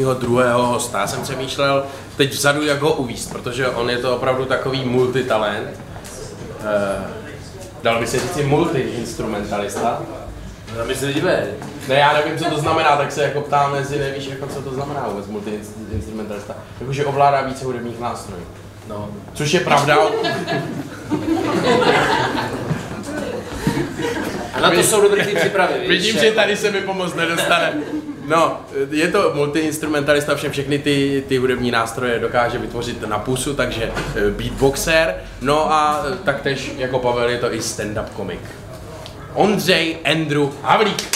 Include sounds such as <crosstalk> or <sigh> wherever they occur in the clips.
dnešního druhého hosta. Já jsem přemýšlel teď vzadu, jak ho uvíst, protože on je to opravdu takový multitalent. Uh, dal by se říct i multi-instrumentalista. No, my se nedíme. Ne, já nevím, co to znamená, tak se jako ptám, jestli nevíš, jako, co to znamená vůbec multi-instrumentalista. Jakože ovládá více hudebních nástrojů. No. Což je pravda. A na to jsou dobrý ty přípravy, víš? Vidím, že tady se mi pomoc nedostane. No, je to multiinstrumentalista, všem všechny ty, ty hudební nástroje dokáže vytvořit na pusu, takže eh, beatboxer. No a eh, taktéž jako Pavel je to i stand-up komik. Ondřej Andrew Havlík.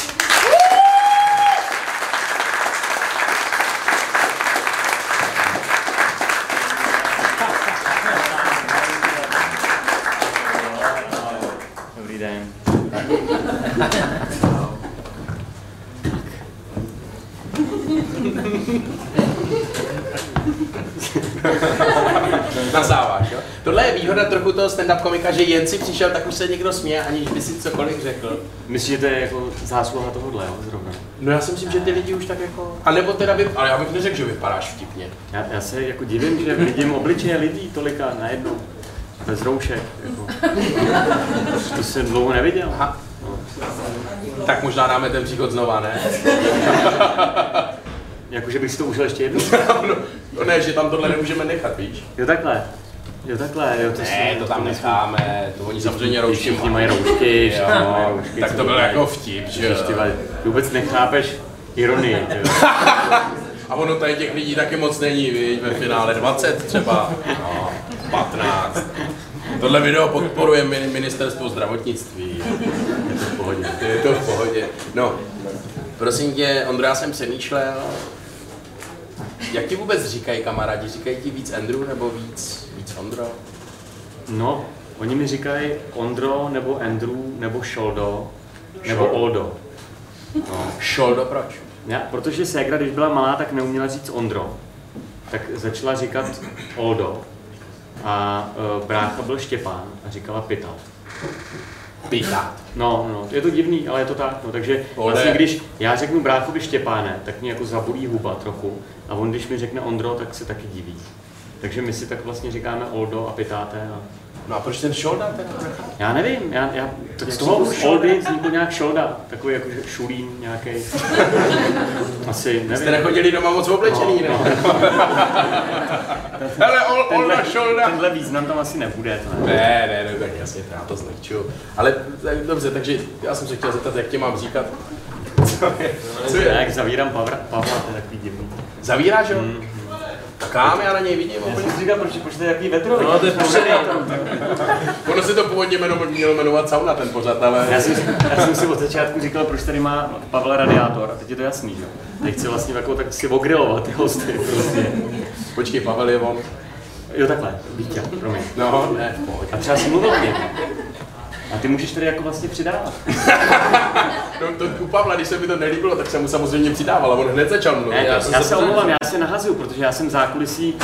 Dobrý den. Nasáváš, jo? Tohle je výhoda trochu toho stand-up komika, že jen si přišel, tak už se někdo směje, aniž by si cokoliv řekl. Myslíš, že to je jako zásluha tohohle, jo, zrovna? No já si myslím, že ty lidi už tak jako... A nebo teda vy... Ale já bych neřekl, že vypadáš vtipně. Já, já se jako divím, že vidím obličeje lidí tolika najednou. Bez roušek, jako. To jsem dlouho neviděl. Aha. Tak možná dáme ten příchod znova, ne? <laughs> Jakože bych si to užil ještě jednou. <laughs> no, no ne, že tam tohle nemůžeme nechat, víš? Jo takhle. Jo takhle, jo to Ne, to tam necháme, to oni samozřejmě roušky všichni mají roušky, mají Jo, roušky. tak to byl jako vtip, že jo? vůbec nechápeš ironii. <laughs> A ono tady těch lidí taky moc není, viď? ve finále 20 třeba, no, 15. Tohle video podporuje mi- ministerstvo zdravotnictví. Je to v pohodě. Je to v pohodě. No, prosím tě, Ondro, já jsem přemýšlel, jak ti vůbec říkají kamarádi? Říkají ti víc Andrew nebo víc Ondro? No, oni mi říkají Ondro, nebo Andrew, nebo Šoldo, nebo. Oldo. No. Šoldo, proč? Já, protože Ségra, když byla malá, tak neuměla říct Ondro. Tak začala říkat Oldo. A uh, brácha byl Štěpán a říkala Pita. Pita. No, no, je to divný, ale je to tak. No, takže vlastně, když já řeknu bráchovi Štěpáne, tak mě jako zabulí huba trochu. A on, když mi řekne Ondro, tak se taky diví. Takže my si tak vlastně říkáme Oldo a Pitáte. A... No a proč ten Šolda teda? Já nevím, já, já tak z toho Oldy vznikl nějak šolda, takový jako šulín nějaký. <laughs> Asi, Jste nevím. nechodili doma moc oblečený, ne? Hele, Ol, Olda Tenhle, Šolda. tenhle význam tam asi nebude. To ne. Ne, ne, ne, tak jasně, já to zlehčuju. Ale tak dobře, takže já jsem se chtěl zeptat, jak tě mám říkat. <laughs> Co je? Co Já je? jak zavírám Pavla, Pavla to je takový divný. Zavíráš ho? Kam já na něj vidím Já jsem si říkal, proč, proč to je takový vetrový. No, to je pořádný. Ono se to původně jmeno, mělo jmenovat sauna ten pořad, ale... Já jsem, já jsem si od začátku říkal, proč tady má Pavel radiátor, a teď je to jasný, že? Teď chci vlastně jako tak si ogrilovat ty hosty, prostě. Počkej, Pavel je on. Jo takhle, Vítě, promiň. No, ne, v pohodě. A třeba si mluvil o něm. A ty můžeš tady jako vlastně přidávat. <laughs> No, to u Pavla, když se mi to nelíbilo, tak jsem mu samozřejmě přidával, a on hned začal mluvit. Ne, já, jsem já se omlouvám, já se nahazuju, protože já jsem zákulisí uh,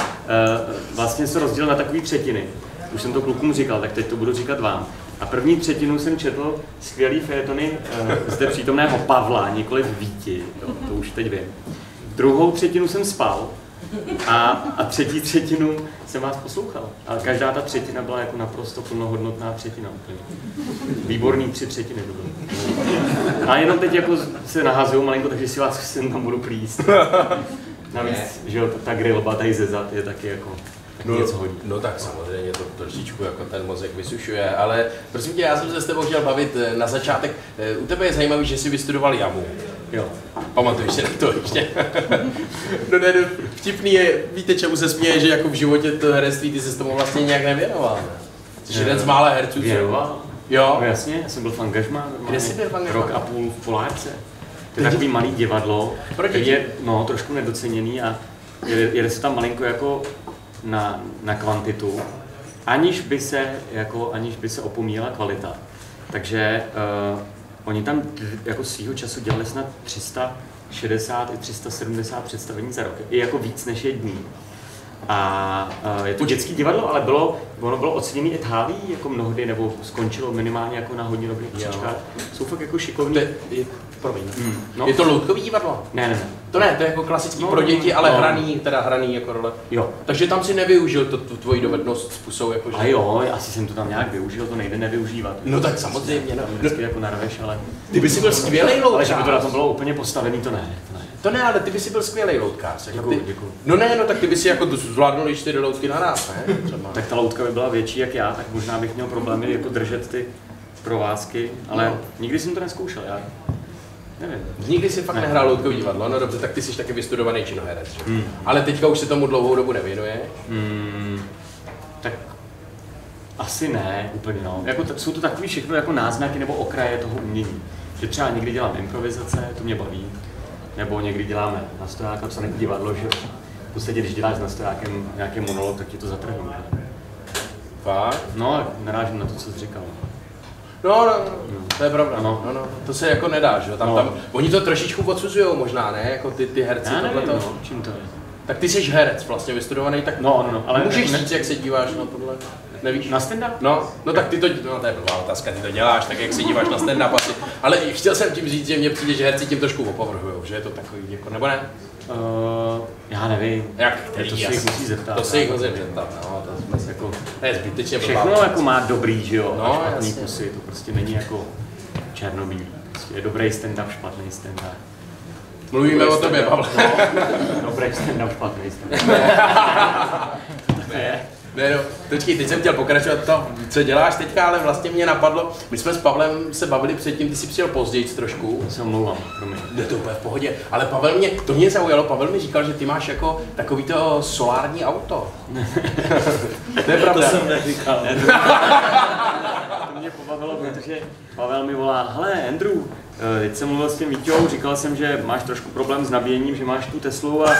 vlastně se rozdělil na takové třetiny. Už jsem to klukům říkal, tak teď to budu říkat vám. A první třetinu jsem četl skvělý fejetony uh, zde přítomného Pavla, nikoli Víti, jo, to už teď vím. Druhou třetinu jsem spal a, a třetí třetinu jsem vás poslouchal. A každá ta třetina byla jako naprosto plnohodnotná třetina úplně. Výborný tři třetiny to byly. A jenom teď jako se nahazuju malinko, takže si vás sem tam budu plíst. Navíc, že jo, ta grilba tady ze zad je taky jako No, něco hodí. no tak samozřejmě to trošičku jako ten mozek vysušuje, ale prosím tě, já jsem se s tebou chtěl bavit eh, na začátek. Eh, U tebe je zajímavý, že jsi vystudoval jamu. Jo. Pamatuješ si na to ještě? no ne, no, vtipný je, víte čemu se směje, že jako v životě to herectví ty se s tomu vlastně nějak nevěnoval. ne? Jsi jeden z mála herců, Věnoval? Jo? No jasně, já jsem byl v angažmá. Kde jsi byl v angažmá? Rok a půl v Polárce. To je takový malý divadlo, Pro který děti? je no, trošku nedoceněný a jede, jede se tam malinko jako na, na kvantitu, aniž by se, jako, aniž by se opomíjela kvalita. Takže uh, oni tam jako svýho času dělali snad 360 i 370 představení za rok, i jako víc než je dní. A je to dětský divadlo, ale bylo, ono bylo oceněné Itálií jako mnohdy, nebo skončilo minimálně jako na hodně dobrých příčkách. Jsou fakt jako šikovní. To je, je, promiň. Mm, No. no. Je to loutkový divadlo? Ne, ne, ne. To ne, to je jako klasický No, pro děti, ale no. hraný, teda hraný jako role. Jo. Takže tam si nevyužil to, tu tvoji dovednost způsobu, jako že... A jo, asi jsem to tam nějak využil, to nejde nevyužívat. No tak samozřejmě, no. Vždycky jako narveš, ale... Ty by si byl skvělý loutkář. Ale že by to na tom bylo úplně postavený, to ne. To ne. To ne, ale ty by si byl skvělý loutkář. Jako Děkuju, ty... děkuju. No ne, no tak ty by si jako zvládnul i čtyři loutky naraz, ne? Tak ta loutka by byla větší jak já, tak možná bych měl problémy jako držet ty provázky, ale No. nikdy jsem to neskoušel, já nevím. Nikdy si fakt Ne. nehrál loutkový divadlo, no dobře, tak ty jsi taky vystudovaný činoherec, že? Hmm. Ale teďka už se tomu dlouhou dobu nevěnuje. Hmm, tak asi ne, úplně no. Jako t- jsou to takový všechno jako náznaky nebo okraje toho umění. Že třeba někdy dělám improvizace, to mě baví, nebo někdy děláme na stojáka, není divadlo, že v podstatě, když děláš na stojákem nějaký monolog, tak ti to zatrhne. že? Fakt? No, narážím na to, co jsi říkal. No, no, no, to je pravda. Ano. No, no, to se jako nedá, že jo? Tam, No. tam, oni to trošičku odsuzujou možná, ne? Jako ty, ty herci Já nevím, tohleto. no, čím to je. Tak ty jsi herec vlastně vystudovaný, tak No, no, no, ale můžeš ne- říct, jak se díváš na tohle? Nevíš? Na stand-up? No, no tak ty to, no to je blbá otázka, ty to děláš, tak jak se díváš na stand-up asi. Ale chtěl jsem tím říct, že mně přijde, že herci tím trošku opovrhujou, že je to takový, jako, nebo ne? Uh, já nevím. Jak, který to se jich musí zeptat. To se jich musím zeptat, no, to jsme se Jako, to je zbytečně blbá všechno otázka. jako má dobrý, že jo, No, a špatný jasně. kusy, to prostě není jako černobílý. Prostě je dobrý stand-up, špatný stand-up. Mluvíme o tobě, Pavle. Dobrý stand-up, špatný stand-up. Ne, ne, no, počkej, teď jsem chtěl pokračovat to, co děláš teďka, ale vlastně mě napadlo, my jsme s Pavlem se bavili předtím, ty jsi přijel později trošku, se omlouvám, promiň. Jde to úplně v pohodě, ale Pavel mě, to mě zaujalo, Pavel mi říkal, že ty máš jako takový to solární auto. <laughs> to je pravda. To jsem neříkal. Ne, to, to mě pobavilo, protože Pavel mi volá, hele Andrew, eh, teď jsem mluvil s tím Víťou, říkal jsem, že máš trošku problém s nabíjením, že máš tu Teslu a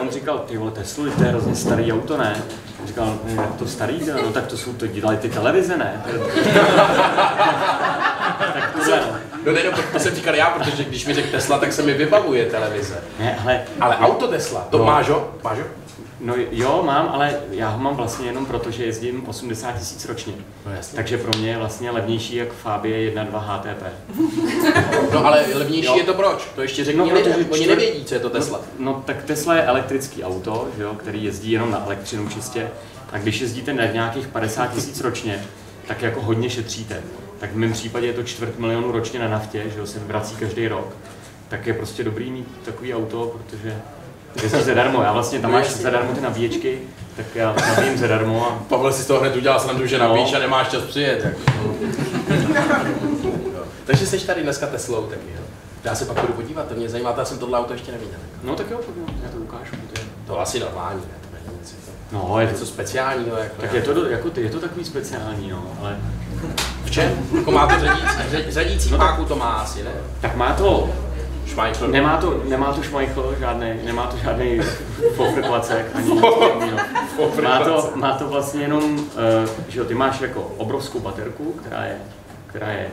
on říkal, ty vole Teslu, to je hrozně starý auto, ne? On říkal, "No, jak to starý, no tak to jsou, to dělají ty televize, ne? <laughs> tak tohle, no. No ne, no, to jsem říkal já, protože když mi řekl Tesla, tak se mi vybavuje televize. ne, ale Ale auto Tesla, to No. máš ho? Máš ho? No jo, mám, ale já ho mám vlastně jenom proto, že jezdím 80 tisíc ročně. No jasně. Takže pro mě je vlastně levnější jak Fabie 1.2 HTP. No ale levnější Jo. je to proč? To ještě řekni No, no, protože lidem, oni nevědí, co je to Tesla. No, no tak Tesla je elektrický auto, že jo, který jezdí jenom na elektřinu čistě. A když jezdíte na nějakých 50 tisíc ročně, tak jako hodně šetříte. Tak v mém případě je to čtvrt milionu ročně na naftě, že jo, se vrací každý rok. Tak je prostě dobrý mít takový auto, protože jezdí zadarmo. Já vlastně tam No máš zadarmo ty nabíječky, tak já nabíjím zadarmo a Pavel si z toho hned udělal srandu, že nabíjíš No. a nemáš čas přijet. Jako. <laughs> Jo. Takže jsi tady dneska Teslou taky, jo? Já se pak budu podívat, to mě zajímá, já jsem tohle auto ještě neviděl. No tak jo, tak jo, já to ukážu. To je... To asi normální, ne? To není nic, jako, No, je něco to, speciálního. Jako, tak je to, jako, ty- je to takový speciální, no, ale V čem? Jako má to řadící, řadí- řadící No no, tak- páku to má asi, ne? tak má to Šmajchl. Nemá to, nemá to šmajchl, žádný, nemá to žádný fofrklacek, <laughs> ani nic. Má to, má to vlastně jenom, uh, že jo, ty máš jako obrovskou baterku, která je, která je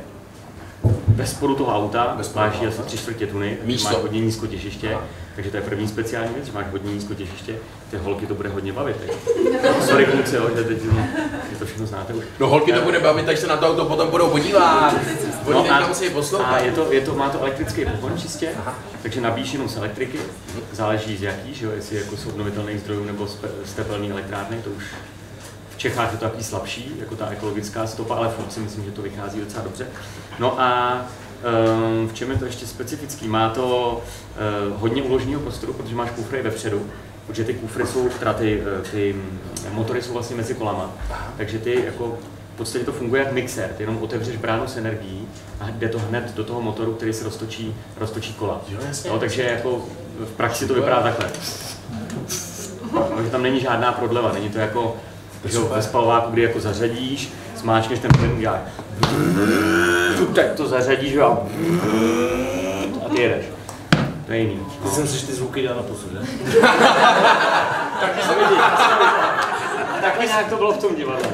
ve spodu toho auta, Ve spodu máš ji asi auta. tři čtvrtě tuny, takže Místo. máš hodně nízko těžiště, Aha. takže to je první speciální věc, že máš hodně nízko těžiště, ty holky to bude hodně bavit. Teď. <laughs> Sorry kluci, jo, že teď že to všechno znáte už. No holky to bude bavit, až se na to auto potom budou podívat. Oni no, a, musí a poslouchat. je to, je to, má to elektrický pohon čistě, takže nabíjíš jenom z elektriky, záleží z jaký, že jo, jestli jako z obnovitelných zdrojů nebo z, z tepelné elektrárny, to už v Čechách je to takový slabší, jako ta ekologická stopa, ale furt si myslím, že to vychází docela dobře. No a um, v čem je to ještě specifický? Má to uh, hodně uložního prostoru, protože máš kufry vepředu, protože ty kufry jsou, teda ty, eh, ty mm, motory jsou vlastně mezi kolama, takže ty jako v podstatě to funguje jak mixer, ty jenom otevřeš bránu s energií a jde to hned do toho motoru, který se roztočí, roztočí kola. Jo, jasně. No, takže jako v praxi to vypadá takhle. Takže tam není žádná prodleva, není to jako že jo, ve spalováku, kdy jako zařadíš, smáčkneš ten plyn, udělá tak to zařadíš jo, a a ty jedeš. To je jiný. Teď jsem si ty zvuky dělal na pusu, že? <laughs> Takhle nějak to bylo v tom divadle.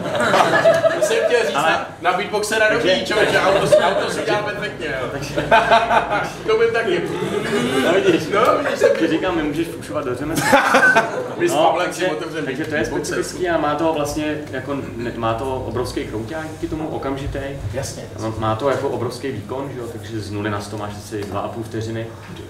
To se jsem chtěl říct, Ale- na, na beatboxera Takže- dobrý, člověče, <laughs> auto, si- auto si dělá perfektně, <laughs> to byl taky. No vidíš, No, vidíš, jsem ti říkám, nemůžeš fušovat do řemesla. <laughs> My s No, Pavlem si takže, otevřeme takže to je specifický a má to vlastně jako, ne- má to obrovský krouťák díky tomu okamžitý. Jasně. Má- Má to jako obrovský výkon, že jo, takže z 0 na 100 máš asi 2,5 vteřiny. Ty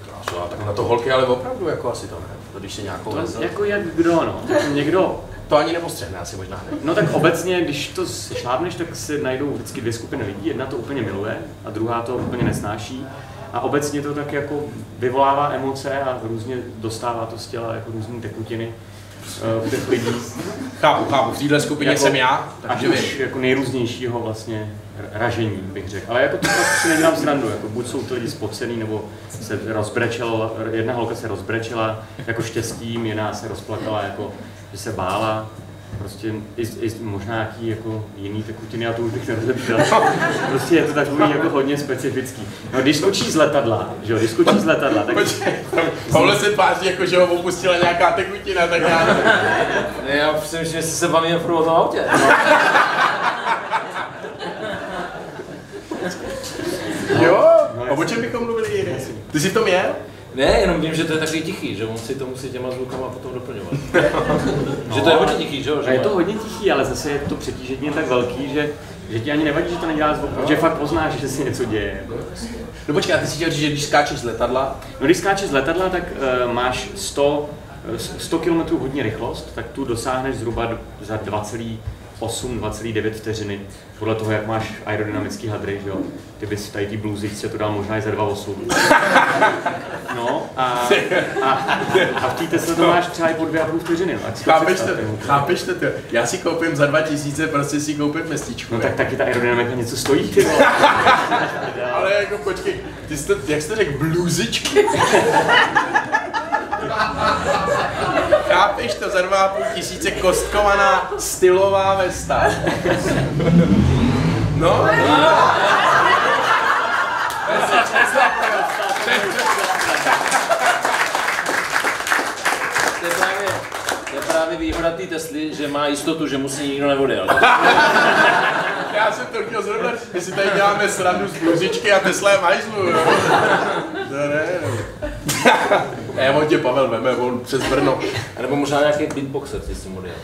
tak na to holky ale opravdu jako asi to ne. To když se nějakou To leze. jako jak kdo, no. Jako někdo, To ani nepostřehne asi možná ne. no tak obecně, když to šlápneš, tak se najdou vždycky dvě skupiny lidí. Jedna to úplně miluje a druhá to úplně nesnáší. A obecně to tak jako vyvolává emoce a různě dostává to z těla jako různé tekutiny eh, u těch lidí. Chápu, chápu, v téhle skupině Jako- jsem já, takže už jako nejrůznějšího vlastně ražení, bych řekl. Ale jako to si nedělám srandu, jako buď jsou ty lidi spocený, nebo se rozbrečela, jedna holka se rozbrečela jako štěstím, jiná se rozplakala jako, že se bála. Prostě i, i možná nějaký jako jiný tekutiny, a to už bych nerozebíral. <laughs> Prostě je to takový jako hodně specifický. No když skočí z letadla, že jo, když skočí z letadla, tak Počkej, se tváří jako, že ho opustila nějaká tekutina, tak já. Ne, já přemýšlím, že se bavili furt o tom autě. <laughs> Jo? No, a o čem bychom mluvili i Ty jsi v tom jel? Ne, jenom vím, že to je takový tichý, že on si to musí těma zvukama potom doplňovat. <laughs> no. Že to je no. hodně tichý, že jo? Je to hodně tichý, ale zase je to přetížení tak velký, že že ti ani nevadí, že to nedělá zvuk, no. protože fakt poznáš, že si něco děje. No počkej, a ty si chtěl říct, že když skáčeš z letadla? No když skáčeš z letadla, tak uh, máš 100, 100 km hodně rychlost, tak tu dosáhneš zhruba za 8, 2,9 vteřiny, podle toho, jak máš aerodynamický hadry, že jo. Ty bys tady ty bluzičce to dal možná i za 2,8. <laughs> No a, a, a v té Tesla to no. máš třeba i po 2,5 vteřiny. Chápeš to, to. Já si koupím za 2000, prostě si koupím mestičku. No tak taky ta aerodynamika něco stojí, ty <laughs> Ale jako počkej, ty jsi to, jak jsi to řekl, bluzičky? <laughs> Chápeš to, za 2,5 tisíce kostkovaná stylová vesta. No, To je právě, to je právě výhoda té Tesly, že má jistotu, že musí nikdo neodjel. já jsem to chtěl zrovna, si tady děláme srandu z bluzičky a Tesla je majzlu, jo. To ne, no. Ne, on tě Pavel veme, on přes Brno. A nebo možná nějaký beatboxer si s tím odjel.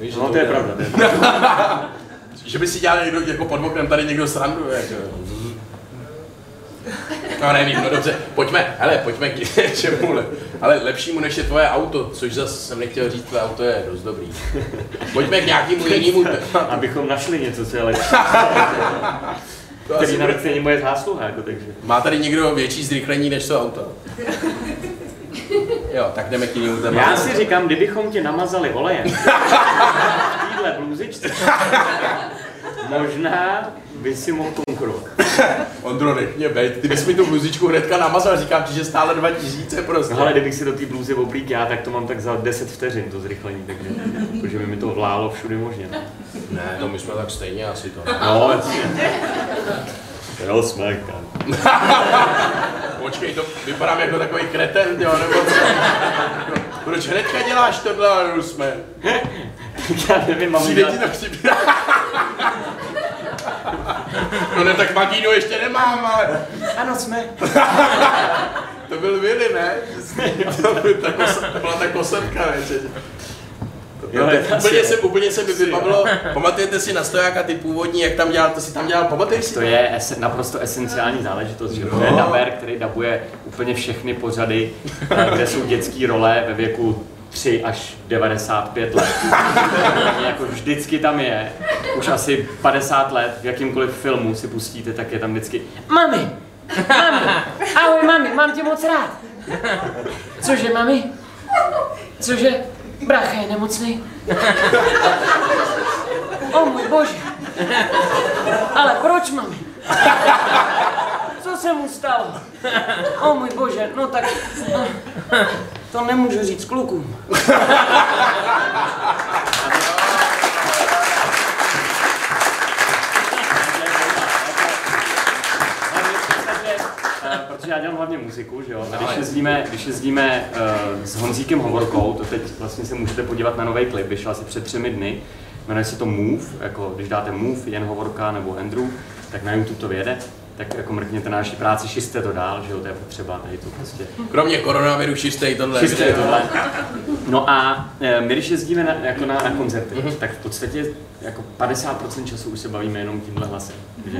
Víš, že No to je udělal. pravda, to je pravda. <laughs> Že by si dělal někdo, jako pod oknem tady někdo srandu, jako. No nevím, no dobře, pojďme, hele, pojďme k <laughs> něčemu, le- ale lepšímu než je tvoje auto, což zase jsem nechtěl říct, tvoje auto je dost dobrý. Pojďme k nějakému <laughs> jinému tématu. Abychom našli něco, co je lepší. To Který asi navíc není moje zásluha, jako takže. Má tady někdo větší zrychlení než to auto? Jo, tak jdeme k jinému tématu. Já si říkám, kdybychom tě namazali olejem <laughs> v téhle bluzičce, možná by si mohl konkurovat. <laughs> Ondro, nech mě bejt, ty bys mi tu bluzičku hnedka namazal, říkám ti, že stále 2000 prostě. No ale kdybych si do té bluzy oblík já, tak to mám tak za 10 vteřin to zrychlení, takže, protože by mi to vlálo všude možně. no. Ne, no my jsme tak stejně asi to. No, jasně. Jo, jsme. <laughs> Počkej, to vypadám jako takový kreten, jo, nebo co? Proč hnedka děláš tohle, ale jsme? <laughs> Já nevím, mám Přijde ti to. <laughs> No ne, tak magínu ještě nemám, ale ano, jsme. to byl Willy, ne? To, byla ta kosepka, ne? Jo, To- je to- asi- Úplně se, úplně se mi vybavilo, <laughs> pamatujete si na stojáka ty původní, jak tam dělal, to si tam dělal, pamatuješ si To je ese, naprosto esenciální záležitost, že No. to je daber, který dabuje úplně všechny pořady, eh, kde jsou dětské role ve věku 3 až 95 let. jako vždycky tam je, už asi 50 let, v jakýmkoliv filmu si pustíte, tak je tam vždycky Mami! Mami! Ahoj mami, mám tě moc rád! Cože mami? Cože? Brácha je nemocný? O můj bože! Ale proč, mami? Co se mu stalo? O můj bože, no tak... To nemůžu říct klukům. Protože já dělám hlavně muziku, že jo? A když jezdíme, když jezdíme uh, s Honzíkem Hovorkou, to teď vlastně se můžete podívat na nový klip, vyšel asi před třemi dny, jmenuje se to Move, jako když dáte Move, Jen Hovorka nebo Andrew, tak na YouTube to vyjede, tak jako mrkněte na naší práci, šiste to dál, že jo, to je potřeba, tady to prostě. Kromě koronaviru šistej tohle. Šiste tohle. No a e, my když jezdíme na, jako na, na koncerty, mm-hmm. tak v podstatě jako 50% času už se bavíme jenom tímhle hlasem. Že?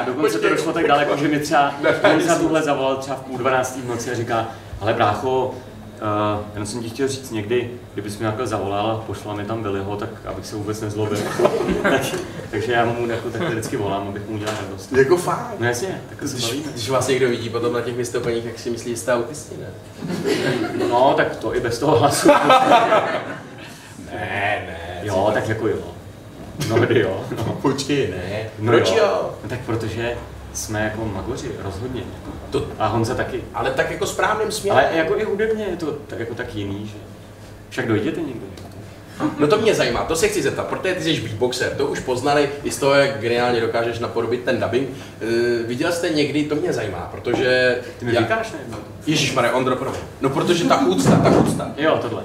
A dokonce to došlo tak daleko, že mi třeba Honza tuhle zavolal třeba v půl 12. v noci a říká, ale brácho, Uh, jenom jsem ti chtěl říct někdy, kdybys mi takhle zavolal a pošla mi tam Billyho, tak abych se vůbec nezlobil. <laughs> tak, takže já mu jako tak vždycky volám, abych mu udělal radost. Jako fakt. No jasně, tak se bavíme. Když vás někdo vidí potom na těch vystoupeních, jak si myslí, že jste autisti, ne? No, tak to i bez toho hlasu. <laughs> Ne, ne. jo, tak jako jo. Mnohdy jo. No. Počkej, ne. No Proč jo? No, tak protože jsme jako magoři, rozhodně. To, A Honza taky. ale tak jako správným směrem. Ale jako i hudebně je to tak, jako tak jiný, že? Však dojděte někdo. No to mě zajímá, to se chci zeptat, protože ty jsi beatboxer, to už poznali i z toho, jak geniálně dokážeš napodobit ten dubbing. Uh, viděl jste někdy, to mě zajímá, protože... Ty mi říkáš, ne? Ježíš Marie, Ondro, promiň. No protože ta úcta, ta úcta. Jo, tohle.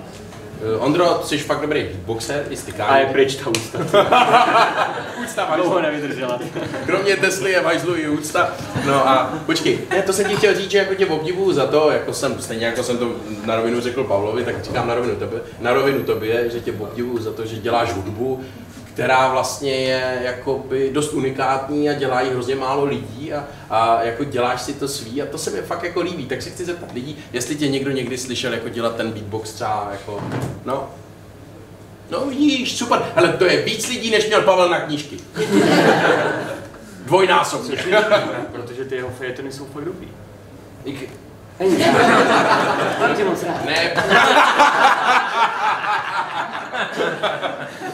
Uh, Ondro, jsi fakt dobrý beatboxer, i stykání. A je pryč ta ústa. <laughs> úcta Dlouho hajzlu. nevydržela. Kromě Tesly je v hajzlu i úcta. No a počkej, ne, to jsem ti chtěl říct, že jako tě obdivuju za to, jako jsem, stejně jako jsem to na rovinu řekl Pavlovi, tak říkám na rovinu tobě, na rovinu tobě, že tě obdivuju za to, že děláš hudbu, která vlastně je jakoby dost unikátní a dělá ji hrozně málo lidí a, a jako děláš si to svý a to se mi fakt jako líbí, tak se chci zeptat lidí, jestli tě někdo někdy slyšel jako dělat ten beatbox třeba jako, no, No vidíš, super, ale to je víc lidí, než měl Pavel na knížky. <laughs> Dvojnásobně. <laughs> Protože ty jeho fejetony jsou fakt dobrý. Díky. Mám tě moc rád. Ne. <laughs>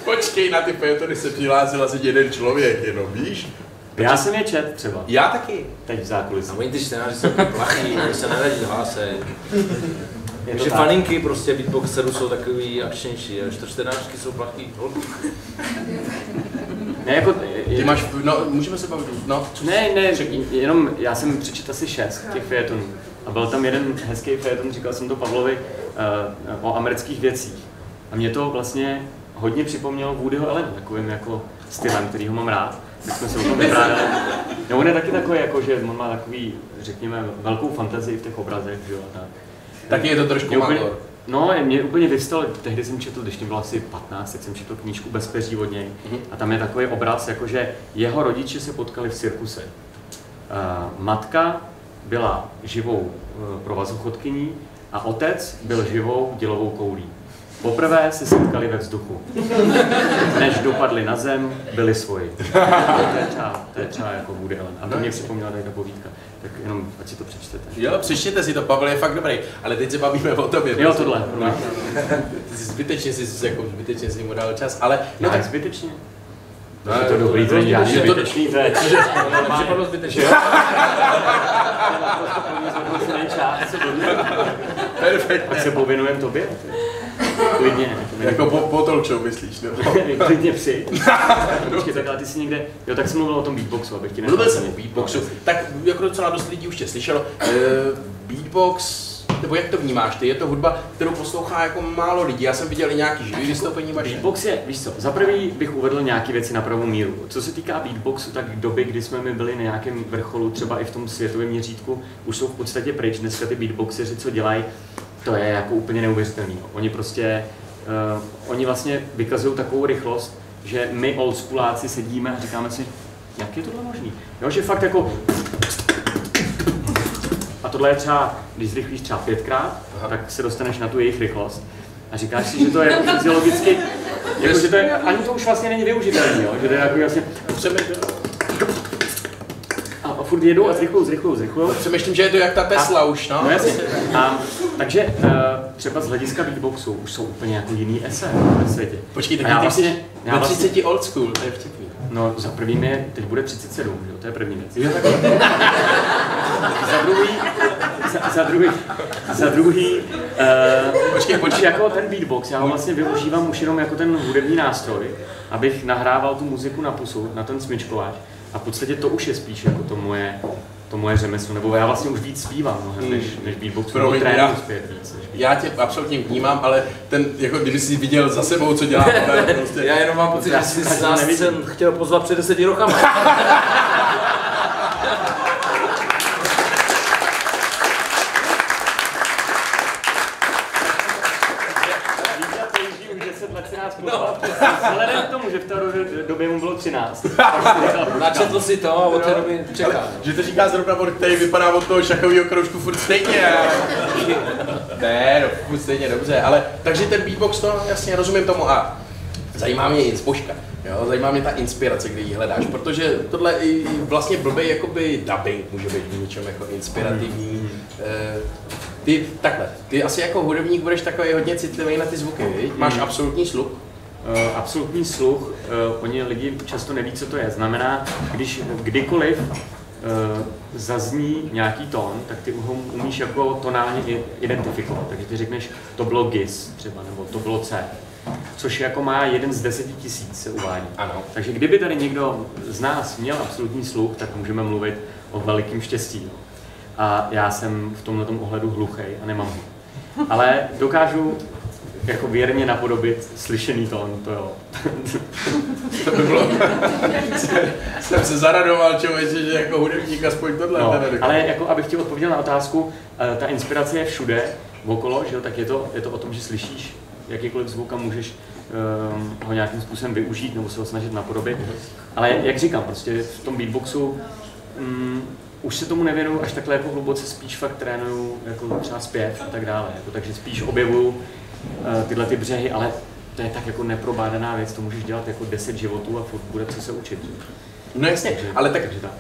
Počkej, na ty pejetony se přihlásil asi jeden člověk, jenom víš? Já jsem je čet třeba. Já taky. Teď v zákulisí. A oni ty čtenáři jsou plachý, <laughs> oni se neradí hlásej. Je Takže tak. faninky prostě beatboxerů jsou takový akčnější, a to čtenářky jsou plachý. Ne, jako, Ty máš, no, můžeme se bavit, no. Ne, ne, jenom já jsem přečetl asi šest těch fejetonů. A byl tam jeden hezký fejeton, říkal jsem to Pavlovi, uh, o amerických věcích. A mě to vlastně hodně připomnělo Woodyho Allena, takovým jako stylem, který ho mám rád. Tak jsme se o tom vyprávěli. No, on je taky takový, jako, že on má takový, řekněme, velkou fantazii v těch obrazech, že jo, a tak. Taky je to trošku Mě úplně, no, mě úplně vyvstal, tehdy jsem četl, když mě bylo asi 15, tak jsem četl knížku Bez peří od něj. Mhm. A tam je takový obraz, jakože jeho rodiče se potkali v cirkuse. Uh, matka byla živou uh, provazochodkyní a otec byl živou dělovou koulí. Poprvé se setkali ve vzduchu. Než dopadli na zem, byli svoji. To je třeba, to je třeba jako Woody Allen. A to mě připomněla tady ta povídka. Tak jenom, ať si to přečtete. Jo, přečtěte si to, Pavel je fakt dobrý, ale teď se bavíme o tobě. Jo, prostě. tohle, promiň. Ty jsi zbytečně si, jako zbytečně si mu dal čas, ale No no tak zbytečně. No, je to dobrý, to žádný že to- zbytečný, to je... Připadlo zbytečně. perfektně. Tak se pověnujeme tobě? Klidně. Jako po, po talk show myslíš, nebo? <laughs> Klidně přijď. Počkej, tak ale ty jsi někde... Jo, tak jsem mluvil o tom beatboxu, abych ti Mluvil jsem o beatboxu, tak jako docela dost lidí už tě slyšelo. Eh, beatbox, nebo jak to vnímáš ty? Je to hudba, kterou poslouchá jako málo lidí. Já jsem viděl i nějaký živý vystoupení vaše. Beatbox je, víš co, za prvý bych uvedl nějaké věci na pravou míru. Co se týká beatboxu, tak doby, kdy jsme my byli na nějakém vrcholu, třeba i v tom světovém měřítku, už jsou v podstatě pryč. Dneska ty beatboxeři, co dělají, to je jako úplně neuvěřitelné. Oni prostě, uh, oni vlastně vykazují takovou rychlost, že my oldschooláci sedíme a říkáme si, jak je tohle možný? Jo, že fakt jako a tohle je třeba, když zrychlíš třeba pětkrát, Aha. tak se dostaneš na tu jejich rychlost. A říkáš si, že to je fyziologicky, jako, že to je, ani to už vlastně není využitelné, jo? že to je jako vlastně, furt jedou a zrychlujou, zrychlujou, zrychlujou. Přemýšlím, že je to jak ta Tesla už, no. No jasně. A, takže uh, třeba z hlediska beatboxu už jsou úplně jako jiný ese ve světě. Počkej, tak A já ty vlastně, já vlastně, 30 old school, to je vtipný. No, za první mi teď bude 37, že jo? to je první věc. za druhý, za, za druhý, za druhý, uh, Počkej, počkej, jako ten beatbox, já ho vlastně využívám už jenom jako ten hudební nástroj, abych nahrával tu muziku na pusu, na ten smyčkovač. A v podstatě to už je spíš jako to moje, to moje řemeslo, nebo já vlastně už víc zpívám mnohem, než, než beatbox, Promiň, nebo já- zpět víc než Já tě absolutně vnímám, ale ten, jako kdyby jsi viděl za sebou, co dělá, ne, <laughs> prostě. Já jenom mám pocit, Já že jsi nás jsem chtěl pozvat před deseti rokama. <laughs> 14. Prostě. Načetl si to a od té doby no. čeká. Ale, že to říká zrovna od který vypadá od toho šachového kroužku furt stejně. ne, no, furt stejně dobře, ale takže ten beatbox to jasně rozumím tomu a zajímá mě inspoška. Jo, zajímá mě ta inspirace, kdy ji hledáš, protože tohle i vlastně blbý jakoby dubbing může být něčem jako inspirativní. Hmm. Eh, ty, takhle, ty asi jako hudebník budeš takový hodně citlivý na ty zvuky, viď? Máš hmm. absolutní sluch, Eh, absolutní sluch, uh, oni lidi často neví, co to je. Znamená, když kdykoliv uh, zazní nějaký tón, tak ty ho umíš jako tonálně identifikovat. Takže ty řekneš, to bylo GIS třeba, nebo to bylo C. Což jako má jeden z deseti tisíc se uvádí. Ano. Takže kdyby tady někdo z nás měl absolutní sluch, tak můžeme mluvit o velikém štěstí. no. A já jsem v tomhle ohledu hluchý a nemám ho. Ale dokážu jako věrně napodobit slyšený tón, to jo. <laughs> To by bylo... <laughs> jsem se zaradoval, člověče, že jako hudebník aspoň tohle No, ale jako abych ti odpověděl na otázku, eh, ta inspirace je všude okolo, že jo, tak je to, je to o tom, že slyšíš jakýkoliv zvuk a můžeš um, ho nějakým způsobem využít nebo se ho snažit napodobit. Ale jak říkám, prostě v tom beatboxu um, už se tomu nevěnuju až takhle jako hluboce, spíš fakt trénuju jako třeba zpěv a tak dále. Jako, takže spíš objevuju tyhle ty břehy, ale to je tak jako neprobádaná věc, to můžeš dělat jako 10 životů a furt bude co se učit. No jasně, Takže- ale tak takže tak.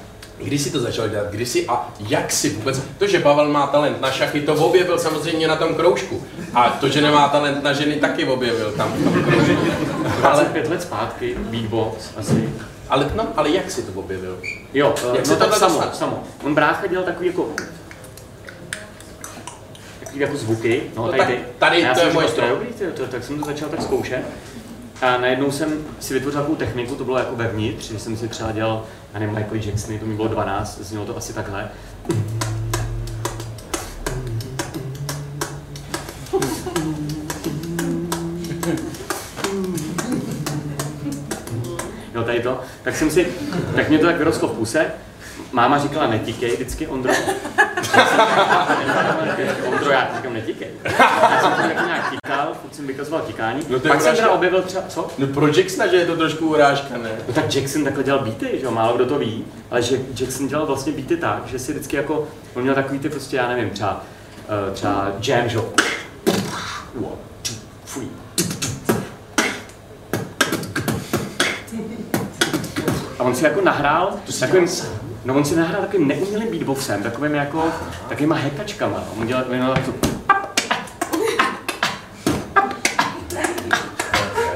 Kdy jsi to začal dělat? Kdy jsi a jak si vůbec? To, že Pavel má talent na šachy, to objevil samozřejmě na tom kroužku. A to, že nemá talent na ženy, taky objevil tam v tom kroužku. Ale, 25 let zpátky, beatbox asi. ale, no, ale jak si to objevil? Jo, Jak jak se no tak samo, dostat? samo. On brácha dělal takový jako takový jako zvuky, no, No tady, tady A já to jsem je moje to je strop. dobrý, to, tak jsem to začal tak zkoušet. A najednou jsem si vytvořil takovou techniku, to bylo jako vevnitř, že jsem si třeba dělal, já nevím, Michael Jacksony, to mi bylo 12, znělo to asi takhle. Jo, tady to. Tak jsem si, tak mě to tak vyrostlo v puse. Máma říkala, netíkej vždycky, Ondro. <laughs> Ondro, já říkám, netíkej. Já jsem to tak nějak tikal, furt jsem vykazoval tikání. No to Pak jsem teda objevil třeba, co? No pro Jacksona, že je to trošku urážka, ne? No tak Jackson takhle dělal beaty, že jo, málo kdo to ví, ale že Jackson dělal vlastně beaty tak, že si vždycky jako, on měl takový ty prostě, já nevím, třeba, eh, třeba jam, že jo. One, two, three. A on si jako nahrál takovým, no on si nahrál takovým neumělým beatboxem, takovým jako, takovýma hekačkama. no. On dělal, dělal to,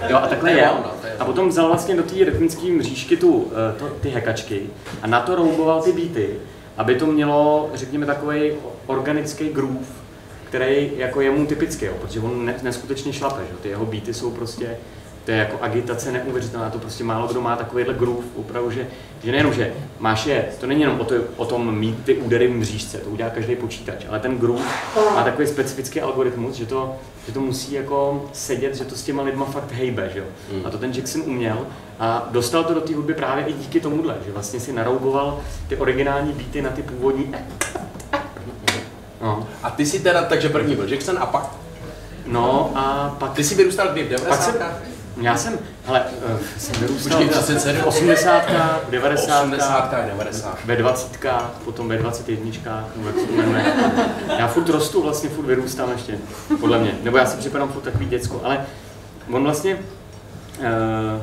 Jo, a takhle je A potom vzal vlastně do té rytmické mřížky tu, eh, to, ty hekačky a na to rouboval ty beaty, aby to mělo, řekněme, takový organický groove, který jako je mu typický, jo, protože on ne, neskutečně šlape, že? ty jeho beaty jsou prostě, to je jako agitace neuvěřitelná, to prostě málo kdo má takovýhle groove, opravdu, že, že nejenom, že máš je, to není jenom o, to, o tom mít ty údery v mřížce, to udělá každý počítač, ale ten groove má takový specifický algoritmus, že to, že to musí jako sedět, že to s těma lidma fakt hejbe, že jo. A to ten Jackson uměl a dostal to do té hudby právě i díky tomuhle, že vlastně si narouboval ty originální beaty na ty původní. No, A ty si teda, takže první byl Jackson a pak, no a pak ty si vyrůstal kdy v Pak jsem, 90. já jsem, hele, uh, jsem vyrůstal Počkej, 37. 80, 90, 80. 90. ve 20, potom ve 21, nebo jak se to jmenuje. Já furt rostu, vlastně furt vyrůstám ještě, podle mě. Nebo já si připadám furt takový děcko, ale on vlastně, uh,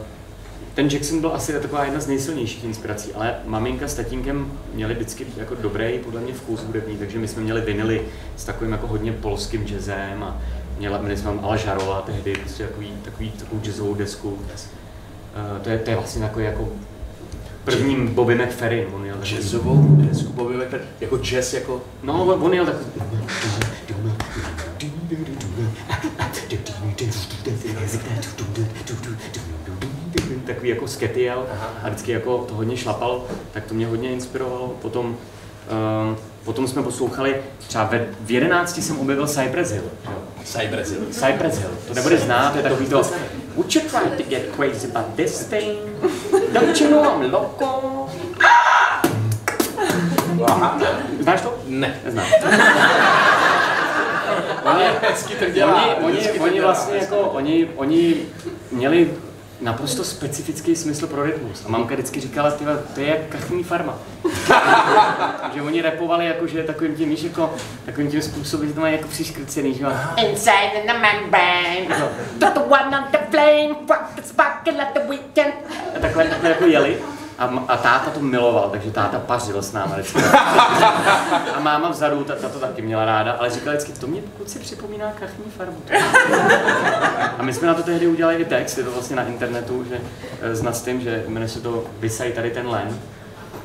ten Jackson byl asi taková jedna z nejsilnějších inspirací, ale maminka s tatínkem měli vždycky jako dobrý, podle mě, vkus hudební, takže my jsme měli vinily s takovým jako hodně polským jazzem a měla, měli jsme tam Žarola tehdy, prostě takový, takový, takovou jazzovou desku. Uh, to, je, to je vlastně takový jako první Bobby McFerrin, on měl takový- Jazzovou desku Bobby McFerrin, jako jazz, jako... No, on on jel tak... Takový jako skety jel a vždycky jako to hodně šlapal, tak to mě hodně inspirovalo. Potom Um, potom jsme poslouchali, třeba ve, v 11 jsem objevil Cypress Hill. Cypress Hill. Cypress Hill, to nebude znát, to je takový to Would you try to get crazy about this thing? <laughs> Don't you know I'm loco? <laughs> Znáš to? Ne. Neznám. <laughs> Oni hezky to dělá. Oni, oni, oni vlastně jako, oni, oni měli naprosto specifický smysl pro rytmus. A mamka vždycky říkala, tyhle, to je jak kachní farma. <laughs> že oni repovali jako, že takovým tím, víš, jako, takovým tím způsobem, že to mají jako přiškrcený, že. Inside in the membrane, got the one on the flame, rock the sparkle at the weekend. A takhle, takhle jako jeli. A, a táta to miloval, takže táta pařil s náma vždycky. A máma vzadu, ta, ta to taky měla ráda, ale říkala vždycky, to mě pokud si připomíná kachní farmu. A my jsme na to tehdy udělali i text, je to vlastně na internetu, že eh, s Nastem, že jmenuje se to Vysaj tady ten len.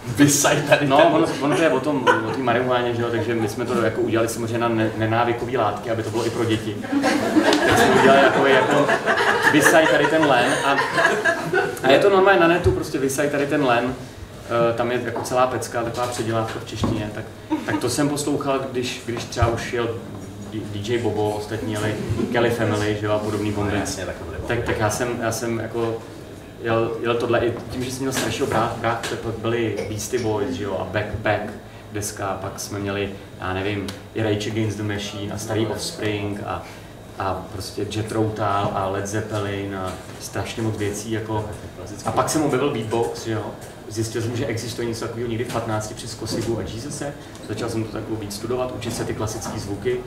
Vysaj tady No, ono, ono to je o tom, o té marihuáně, že jo, takže my jsme to jako udělali samozřejmě na ne, nenávykové látky, aby to bylo i pro děti. Tak jsme udělali jako, jako vysaj tady ten len a, a je to normálně na netu, prostě vysaj tady ten len, Eh, tam je jako celá pecka, taková předělávka v češtině, tak, tak to jsem poslouchal, když, když třeba už jel DJ Bobo, ostatní jeli Kelly Family, že jo, a podobný bomby. Jasně, tak to bude. Tak, tak já jsem, já jsem jako jel, jel tohle i tím, že jsem měl staršího brát, brát, pak byli Beastie Boys, že jo, a Back Back deska, pak jsme měli, já nevím, i Rage Against the Machine a starý Offspring a, a prostě Jet Rotal a Led Zeppelin a strašně moc věcí, jako. A pak jsem objevil beatbox, že jo. Zjistil jsem, že existuje něco takového někdy v 15 přes Kosigu a Jesus'e. Začal jsem to takovou víc studovat, učit se ty klasické zvuky.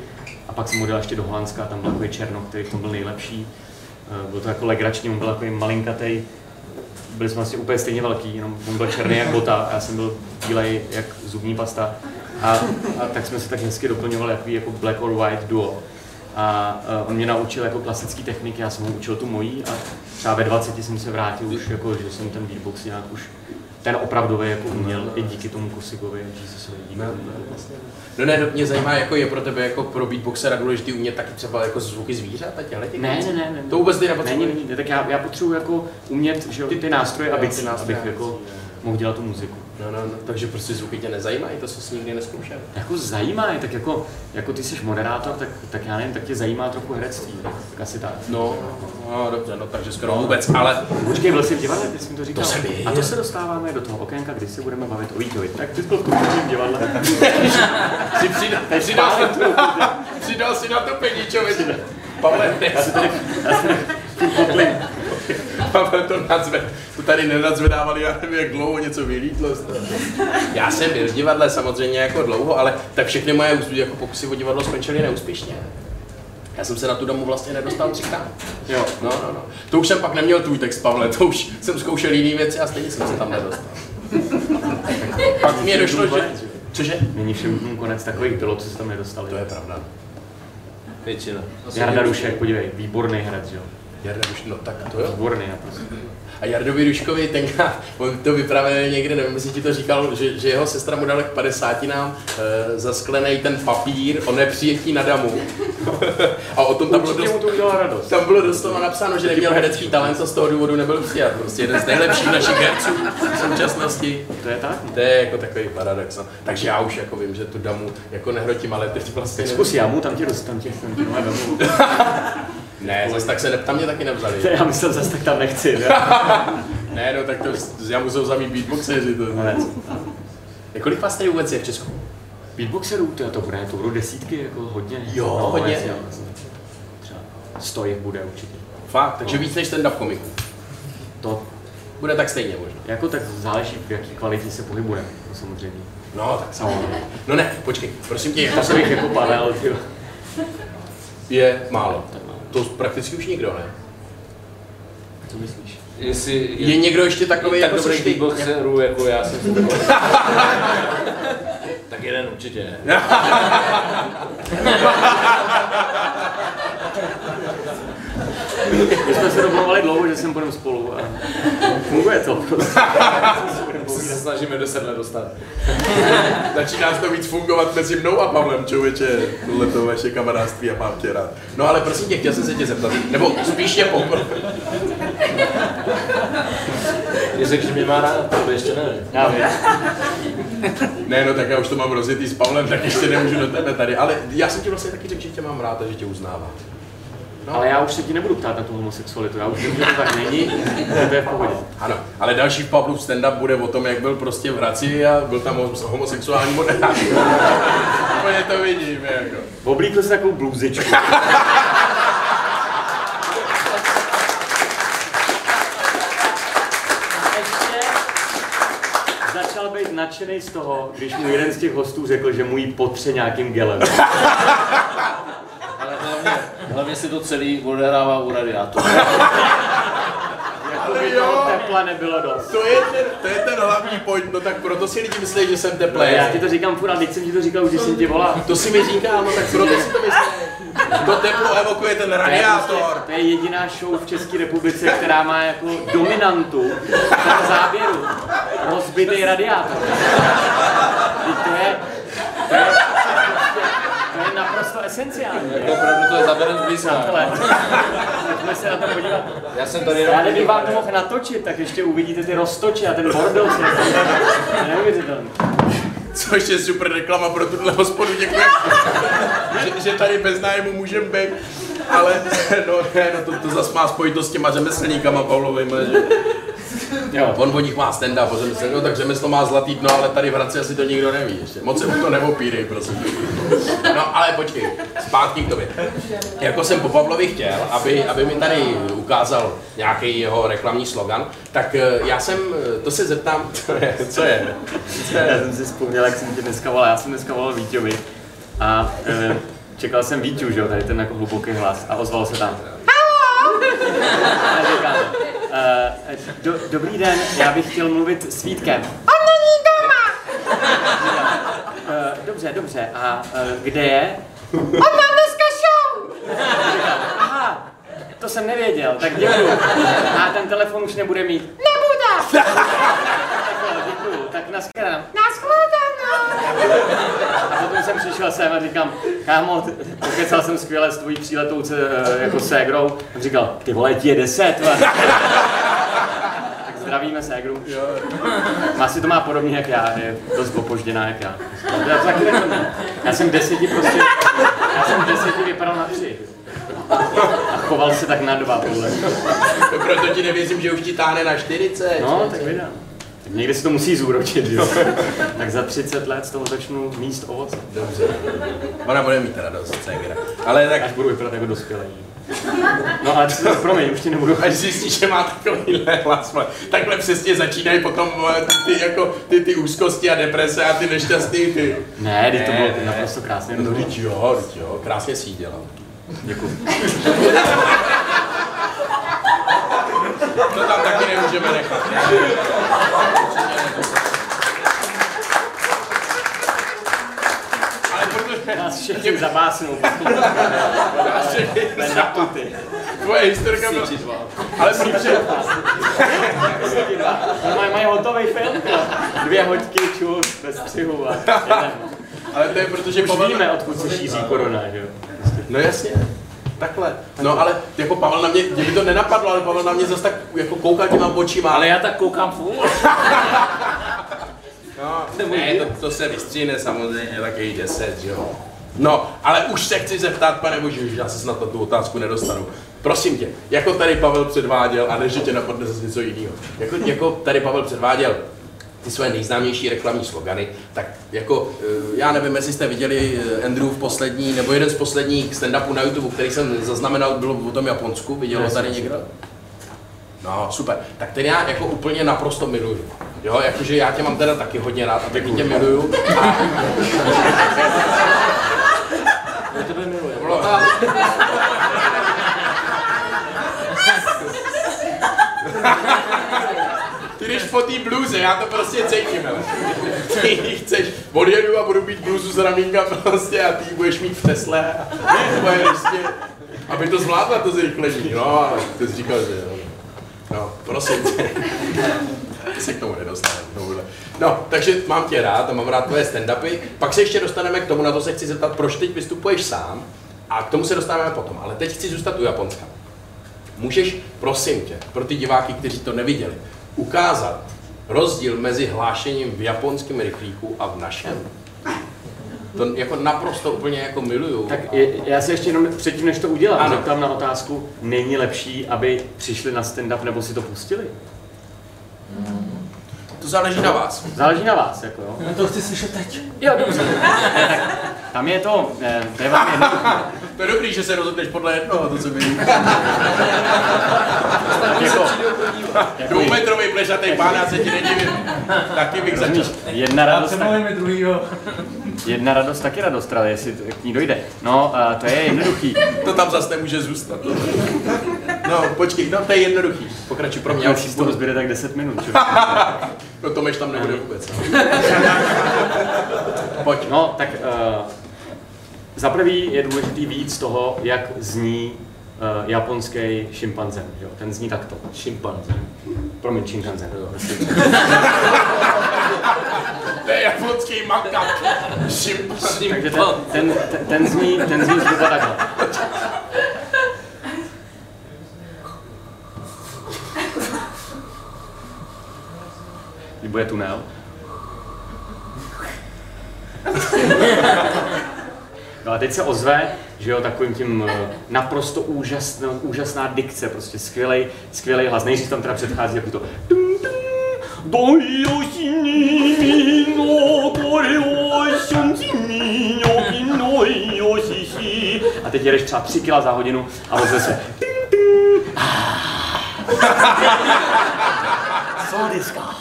A pak jsem odjel ještě do Holandska, a tam byl takový Černo, který v tom byl nejlepší. Eh, Byl to jako legrační, on byl takový malinkatej, byli jsme vlastně úplně stejně velký, jenom on byl černý jak bota a já jsem byl bílej jak zubní pasta. A, a tak jsme se tak hezky doplňovali jako, jako black or white duo. A uh, on mě naučil jako klasické techniky, já jsem ho učil tu mojí a třeba ve 20 jsem se vrátil už, jako, že jsem ten beatbox nějak už ten opravdový jako uměl i díky tomu Kosigovi a Jesusovi. Tomu. No ne, no, mě zajímá, jako je pro tebe jako pro beatboxera důležitý umět taky třeba jako zvuky zvířat a těchto těch Ne, ne, ne, ne. To vůbec ty Není, nepotřebuješ? není, tak já, já potřebuji jako umět že jo, ty nástroje a ty bicí, nástroje abych jako. Mohl dělat tu muziku. No, no, no, takže prostě zvuky tě nezajímají, to jsi nikdy neskoušel. Jako zajímá je, tak jako, jako ty jsi moderátor, tak, tak já nevím, tak tě zajímá trochu herectví, tak, asi tak. No, no, dobře, no, takže skoro vůbec, ale Počkej, byl jsi v divadle, ty jsi mi to říkal. To jsem byl. A to se dostáváme do toho okénka, kdy se budeme bavit o Vítovi. Tak ty jsi byl v kulturním divadle. <laughs> si přidal, přidal, si, přidal si na to peníčovi. Pavle, Já si tady, já si tady. <laughs> Pavel to nadzve, to tady nenadzvedávali, já nevím, jak dlouho něco vylítlo. Já jsem byl v divadle samozřejmě jako dlouho, ale tak všechny moje jako pokusy o divadlo skončily neúspěšně. Já jsem se na tu domu vlastně nedostal třikrát. Jo. No, no, no. To už jsem pak neměl tvůj text, Pavle, to už jsem zkoušel jiné věci a stejně jsem se tam nedostal. <laughs> pak mě došlo, že... Cože? Není všem konec takových bylo, co se tam nedostali. To je pravda. Většina. Jarda Rušek, podívej, výborný herec, jo. Jarda už, no tak to jo. Výborný. A Jardovi Ruškovi tenkrát, <laughs> on to vyprávěl někde, nevím, jestli ti to říkal, že, že jeho sestra mu dala k 50 nám e, zasklený ten papír o nepřijetí na damu. <laughs> a o tom tam bylo, mu dost, to radost. tam bylo doslova napsáno, že neměl herecký talent a z toho důvodu nebyl přijat. Prostě jeden z nejlepších našich herců v současnosti. To je tak? To je jako takový paradox. No. Takže já už jako vím, že tu damu jako nehrotím, ale teď vlastně Tak zkus já mu tam tě dostanu, tě tam tě domů. <laughs> Ne, zase tak se ne, tam mě taky nevzali. Já myslím, zase tak tam nechci. Ne? <laughs> Ne, no tak to z jamu jsou samý beatboxeři. To. Konec. Jak kolik vás tady vůbec je v Česku? Beatboxerů, to, to bude, to budou desítky, jako hodně. Jo, no, hodně. jasně. Třeba sto jich bude určitě. Fakt, takže víc než stand-up komiků. To Bude tak stejně možná. jako tak záleží, v jaký kvalitě se pohybujeme, to samozřejmě. No, tak samozřejmě. No ne, počkej, prosím tě, To jsem jich jako Pavel, tyjo. je málo. To prakticky už nikdo, ne? Co myslíš? Jestli Je někdo ještě takový tak jako dobrý seš ty? beatboxerů, jako já jsem se Tak jeden určitě ne. <laughs> <laughs> My jsme se domluvali dlouho, že sem půjdeme spolu a funguje to prostě. <laughs> se snažíme do sedle dostat. Začíná to víc fungovat mezi mnou a Pavlem, člověče, tohle to vaše kamarádství a mám tě rád. No ale prosím tě, chtěl jsem se tě zeptat, nebo spíš tě popro... Je řekl, že mě má rád, to ještě ne. Já vím. Ne, no tak já už to mám rozjetý s Pavlem, tak ještě nemůžu do tebe tady. Ale já jsem ti vlastně taky řekl, že tě mám rád a že tě uznávám. No. Ale já už se ti nebudu ptát na tu homosexualitu, já už vím, že to tak není, to je v pohodě. Ano, ale další v Pavlův stand-up bude o tom, jak byl prostě v Hradci a byl tam hom- homosexuální moderátor. <laughs> Úplně to vidím, jako. Oblíkl si takovou bluzičku. Začal být nadšený z toho, když mu jeden z těch hostů řekl, že mu ji potře nějakým gelem. <laughs> Ale hlavně, si to celý odehrává u radiátoru. Jako by toho tepla nebylo dost. To je, ten, to je ten hlavní point, no tak proto si lidi myslí, že jsem teplý. Já ti to říkám furt, a teď jsem ti to říkal už, jsem ti volal. To si mi říká, no tak proto si to myslí. To teplo evokuje ten To je, radiátor. prostě, to je jediná show v České republice, která má jako dominantu toho záběru rozbitý radiátor. Vždyť To je, to je, esenciální. Jako opravdu to je zaberen zblízka. Přátelé, pojďme se na to podívat. Já jsem tady Já kdybych vám to mohl natočit, tak ještě uvidíte ty roztoči a ten bordel. co je Neuvěřitelný. Což je super reklama pro tuhle hospodu, děkuji. že, že tady bez nájmu můžeme být. Ale no, no to, to zase má spojitost s těma řemeslníkama Pavlovými, že Jo. on o nich má stand-up, o řemesl, no tak řemeslo má zlatý dno, ale tady v Hradci asi to nikdo neví ještě. Moc se mu to neopírej, prosím. No ale počkej, zpátky k tobě. Jako jsem po Pavlovi chtěl, aby, aby mi tady ukázal nějaký jeho reklamní slogan, tak eh, já jsem, eh, to se zeptám, <laughs> co je, co je? Co Já jsem si vzpomněl, jak jsem tě dneska volal. Já jsem dneska volal Víťovi a e, čekal jsem Víťu, že jo, tady ten jako hluboký hlas a ozval se tam. A říkám, do, dobrý den, já bych chtěl mluvit s Vítkem. On není doma! E, dobře, dobře, a e, kde je? On má dneska show! Aha, to jsem nevěděl, tak děkuju. A ten telefon už nebude mít. Nebude! Tak jo, děkuju, tak nashledanou. Nashledanou! A potom jsem přišel sem a říkám, kámo, pokecal jsem skvěle s tvojí příletou eh, jako ségrou. A říkal, ty vole, ti je deset, vole. Tak zdravíme ségru. Má si to má podobně jak já, je dost opožděná jak já. Já, to taky já jsem deseti prostě, já jsem deseti vypadal na tři. A choval se tak na dva, podle. Proto ti nevěřím, že už ti táhne na 40. No, tak vydám. Tak někdy si to musí zúročit, jo. <laughs> Tak za 30 let z toho začnu míst ovoce. Dobře. Ona bude mít radost, Cegra. Ale tak Až budu vypadat jako dospělý. No ale co- promiň, už ti nebudu. až zjistíš, že má takovýhle hlas, takhle přesně začínají potom ty, ty, jako, ty, ty úzkosti a deprese a ty nešťastný ty. Ne, teď to bylo Ne, ne. naprosto krásně. No, teď jo, teď jo, krásně si dělal. Děkuji. To tam taky nemůžeme nechat. Ale protože Nás všechny zabásnou. Na puty. tvoje historka byla... Ale protože... No, mají, mají hotový film. Dvě hoďky, čus, bez střihu a jeden. <laughs> Ale to je protože Už Pavel... víme, odkud se šíří korona, že jo? No jasně. Takhle. No ale jako Pavel na mě, mě by to nenapadlo, ale Pavel na mě zase tak jako koukal těma očima. Ale já tak koukám furt. <laughs> No, ne, to, to se vystříhne samozřejmě, taky 10, že jo. No, ale už se chci zeptat, pane bože, už já se snad na tu otázku nedostanu. Prosím tě, jako tady Pavel předváděl, a než že tě napadne zase něco jiného. Jako, jako tady Pavel předváděl ty své nejznámější reklamní slogany, tak jako, eh, já nevím, jestli jste viděli eh, Andrew v poslední, nebo jeden z posledních stand-upů na YouTube, který jsem zaznamenal, bylo o tom Japonsku, viděl ho tady někdo? No, super. Tak ten já jako úplně naprosto miluju. Jo, jakože já tě mám teda taky hodně rád a taky tě miluju. A Já tebe miluji. ty jdeš po té bluze, já to prostě cítím, ale. Ty chceš, odjedu a budu mít bluzu z ramínka prostě a ty budeš mít v Tesle a prostě, aby to zvládla to zrychlení, no, ale ty jsi říkal, že jo. No, prosím tě. Ty se k tomu nedostaneme. tomuhle. No, takže mám tě rád a mám rád tvoje stand-upy. Pak se ještě dostaneme k tomu, na to se chci zeptat, proč teď vystupuješ sám. A k tomu se dostaneme potom. Ale teď chci zůstat u Japonska. Můžeš, prosím tě, pro ty diváky, kteří to neviděli, ukázat rozdíl mezi hlášením v japonském rychlíku a v našem? To jako naprosto úplně jako miluju. Tak je, já se ještě jenom předtím, než to udělám, Ano. zeptám na otázku, není lepší, aby přišli na stand-up nebo si to pustili? To záleží na vás. Záleží na vás, jako jo. No to chci slyšet teď. Jo, dobře. Tak tam je to, eh, to je vám jedno. <laughs> To je dobrý, že se rozhodneš podle jednoho, to co by. Jako, <laughs> Dvoumetrový plešatý pán, já se ti nedivím. Taky bych začal. rozumíš, jedna radost, tak, druhýho. jedna radost taky radost, ale jestli to k ní dojde. No, eh, to je jednoduchý. To tam zase nemůže zůstat. No, počkej, no to je jednoduchý. Pokračuj pro mě, já si to budu. zbyde tak 10 minut, čo? <laughs> No Tomeš tam nebude vůbec. Pojď. No, tak uh, za prvý je důležitý víc toho, jak zní uh, japonský šimpanzen. Jo? Ten zní takto. Šimpanze. Promiň, šimpanzen. <laughs> To je japonský makak. Takže ten, ten, ten, ten, zní, ten zní zhruba takhle. Bude tunel. <laughs> No a teď se ozve, že jo, takovým tím eh, naprosto úžasná, úžasná dikce, prostě skvělej, skvělej hlas. Nejdřív tam teda předchází jako to tum, tum, Doyoshi ni no kore wo shunji no no yoshi A teď jedeš třeba 3 kg za hodinu a ozve se "そうですか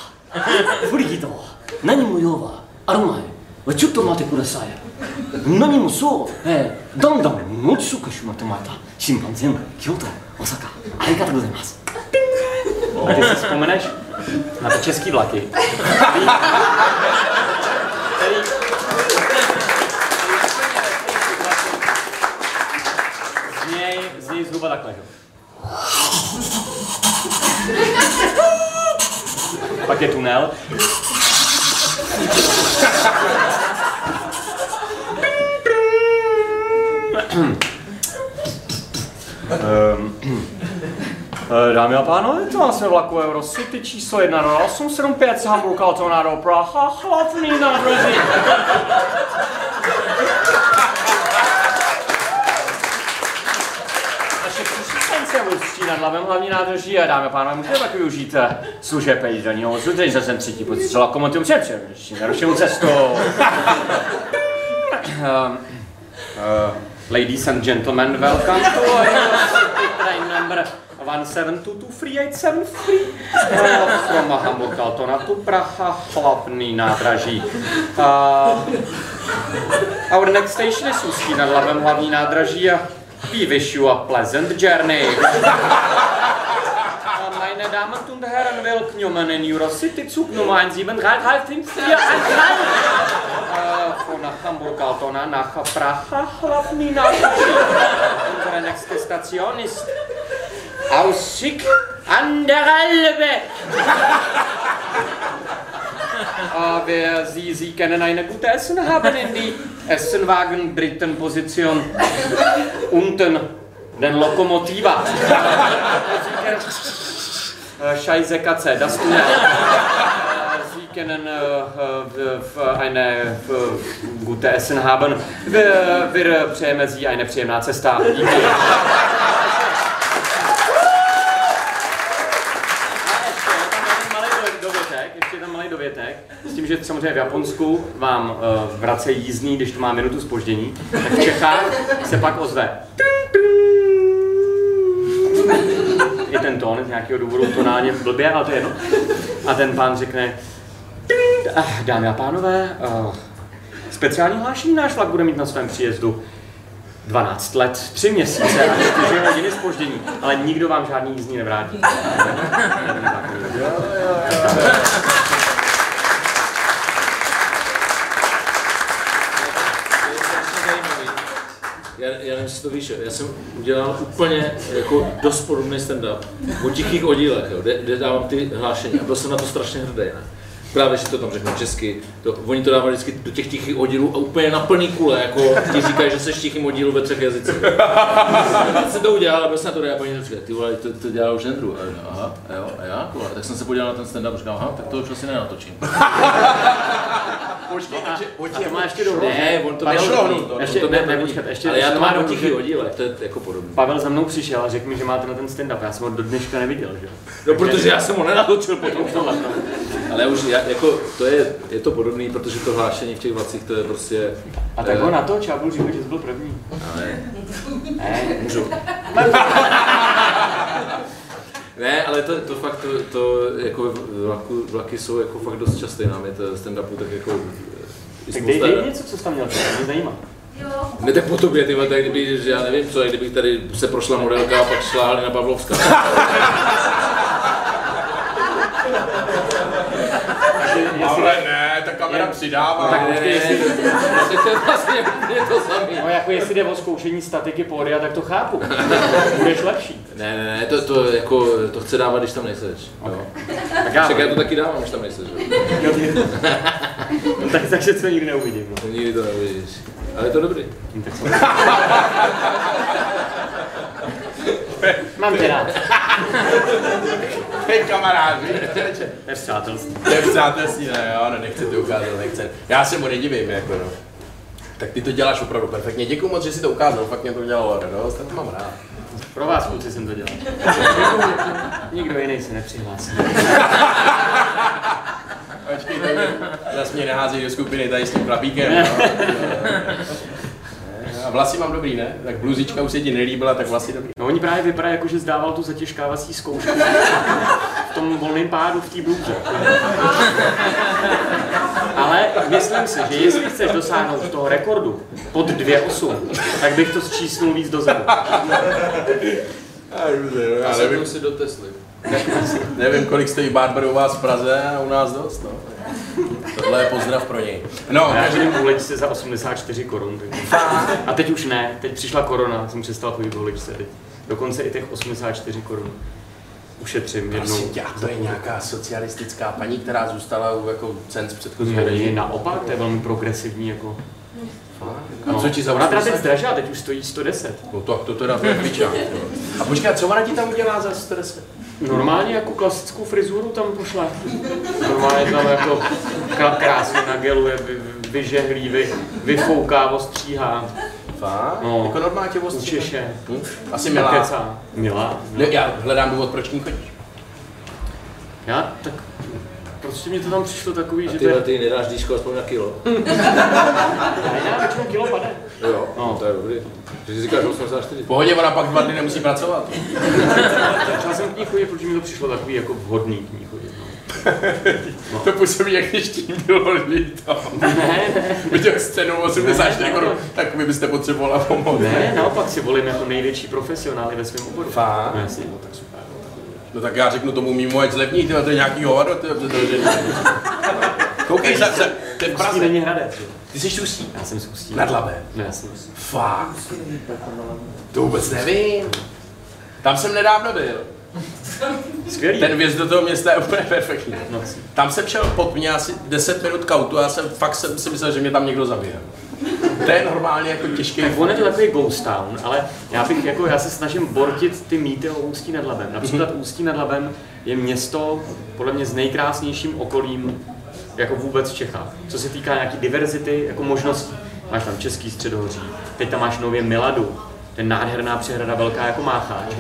フリギと何も用はあるまいちょっと待ってください 何もそう、ええ、だんだん持ち食しまってもらった新番全部。京都大阪ありがとうございます。なんかチェスキーだけ。Pak je tunel. Dámy a pánové, to nás ve vlaku Eurocity číslo 10875 z Hamburg Altona do Praha, hlavní nádraží. Ústí nad Labem hlavní nádraží a dámy a pánové, můžete taky využít eh, služeb jízdelního zudení za sem třetí pozice lokomotiv před nerušenou cestu. Um, uh, ladies and gentlemen, welcome to train number 1722387 uh, from Hamburg Altona to Praha, hlavní nádraží. Uh, our next station is Ústí nad Labem hlavní nádraží a we wish you a pleasant journey. Meine Damen und Herren, willkommen in Eurocity, Zug Nummer 1735313. Hamburg Altona nach Praha, hlavní nádraží. Unsere nächste Station ist Aussicht an der Elbe. Aber Sie, Sie können eine gute Essen haben in die Essenwagen dritten Position unten den Lokomotiva. Äh, Scheiße Katze, das Tunnel. Äh, Sie können äh, äh, f- eine gute Essen haben. Wir, wir přejeme Sie eine příjemná cesta. Díky. s tím, že samozřejmě v Japonsku vám uh, vracejí jízdný, když to má minutu spoždění, tak v Čechách se pak ozve. Je ten tón z nějakého důvodu tonálně blbě, ale to je jedno. A ten pán řekne, "Ah, dámy a pánové, uh, speciální hlášení náš vlak bude mít na svém příjezdu 12 let, 3 měsíce a 4 hodiny spoždění, ale nikdo vám žádný jízdní nevrátí. Já, já nevím, jestli to víš, já jsem udělal úplně jako dost podobný stand-up o tichých oddílech, jo, kde, kde dávám ty hlášení a byl jsem na to strašně hrdý, ne? Právě, že to tam řeknu česky, to, oni to dávali vždycky do těch tichých oddílů a úplně na plný kule, jako ti říkají, že jsi v tichým oddílu ve třech jazycích. Já jsem to udělal a byl jsem na to a paní říká, ty vole, to, to dělá už Andrew. A já, aha, a jo, a já, vole. tak jsem se podíval na ten stand-up a říkám, aha, tak to už asi nenatočím. Počkej, A, takže a to má ještě dohru. Ne, on to to- ještě, to ne, počkat, ještě, Ale já to má mám do tichých oddílech, to je jako podobné. Pavel za mnou přišel a řekl mi, že máte na ten stand-up. Já jsem ho do dneška neviděl, že? No, protože já jsem ho nenatočil potom <laughs> Ale už, já, jako, to je, je to podobný, protože to hlášení v těch vlacích, to je prostě... A tak eh, ho na to, Čábul říkal, že jsi byl první. ale Ne, můžu. <laughs> Ne, ale to, to fakt, to, to jako vlaku, vlaky jsou jako fakt dost časté nám je to stand-upu, tak jako... i tak dej, dej něco, co jsi tam měl, to mě zajímá. Jo. Ne, tak po tobě, ty vole, tak kdyby, že já nevím co, jak kdybych tady se prošla modelka a pak šla Halina Pavlovská. <laughs> Ale ne, ta kamera přidává. Tak Ne, počkej, ne, jestli- ne, to je vlastně úplně to samé. No jako jestli jde o zkoušení statiky pódia, tak to chápu. <laughs> Budeš lepší. Ne, ne, ne, to, to, jako, to chce dávat, když tam nejseš. jo. Tak já, Však já to taky dávám, když tam nejseš. jo. no, tak, takže to nikdy neuvidím. No. To nikdy to neuvidíš. Ale je to dobrý. Mám tě rád. <laughs> Hej kamarádi, To je přátelství. to je přátelství, ne, jo, no nechci to ukázat, nechce. Já se mu nedivím, jako no. Tak ty to děláš opravdu perfektně. Děkuji moc, že jsi to ukázal, fakt mě to udělalo radost, tak to mám rád. Pro vás, kluci, jsem to dělal. <laughs> Nikdo jiný se nepřihlásí. Počkej, to zase mě nehází do skupiny tady s tím chlapíkem, no. <laughs> A vlasy mám dobrý, ne? Tak bluzička už se ti nelíbila, tak vlasy dobrý. No oni právě vypadají jako, že zdával tu zatěžkávací zkoušku v tom volném pádu v té bluze. Ale myslím si, že jestli chceš dosáhnout toho rekordu pod 2,8, tak bych to zčísnul víc dozadu. Já Já nevím, si do Tesly. <laughs> nevím, kolik stojí Barber u vás v Praze a u nás dost, no. Tohle je pozdrav pro něj. No, já každý... chodím k holičce za 84 korun. A teď už ne, teď přišla korona, jsem přestal chodit holičce. Teď dokonce i těch 84 korun ušetřím jednou. Prosím tě, to je nějaká socialistická paní, která zůstala u jako cen z předchozího Ne, režimu. naopak, to je velmi progresivní. Jako. A co ti za Ona teda teď 80? zdražila, teď už stojí 110. No to, to teda to je piča. A počkej, co ona ti tam udělá za 110? Normálně jako klasickou frizuru tam pošla. Normálně tam jako krá- krásně nageluje, vy, vy- vyžehlí, vy, vyfouká, ostříhá, Fakt? No. Jako normálně tě ostříhá? Hm? Asi milá. Milá. Ne, já hledám důvod, proč k ní chodíš. Já tak prostě mi to tam přišlo takový, A že ty, ty nedáš díško aspoň na kilo. <laughs> Já většinou kilo pade. Jo, No. to je dobrý. Že jsi říkáš 84. V pohodě, ona pak dva dny nemusí pracovat. <laughs> Začal jsem k ní chodit, protože mi to přišlo takový jako vhodný k ní chodit. No. <laughs> To působí, jak když tím bylo líto. Ne, ne, Viděl scénu 84 Ne, korun, tak vy byste potřebovala pomoc. ne, naopak si volím jako největší profesionály ve svém oboru. Fakt? No jasně, no tak super. No, tak já řeknu tomu mimo, ať zlevní, tyhle, to je nějaký hovado, ty, to, to, to, Koukej, za, za, ten Praze, není hradec, jo. ty jsi Ústí. Já jsem z Ústí. Nad Labem. No jasně. Fakt? To vůbec nevím. Tam jsem nedávno byl. Skvělý. Ten vjezd do toho města je úplně perfektní. No, Tam jsem šel pod mě asi 10 minut kautu a já jsem fakt jsem si myslel, že mě tam někdo zabije. To je normálně jako těžký. tak on je to takový ghost town, ale já bych jako, já se snažím bortit ty mýty o Ústí nad Labem. Například Ústí nad Labem je město, podle mě s nejkrásnějším okolím jako vůbec v Čechách. Co se týká nějaký diverzity, jako možností. Máš tam Český středohoří, teď tam máš nově Miladu, je nádherná přehrada velká jako Mácháč.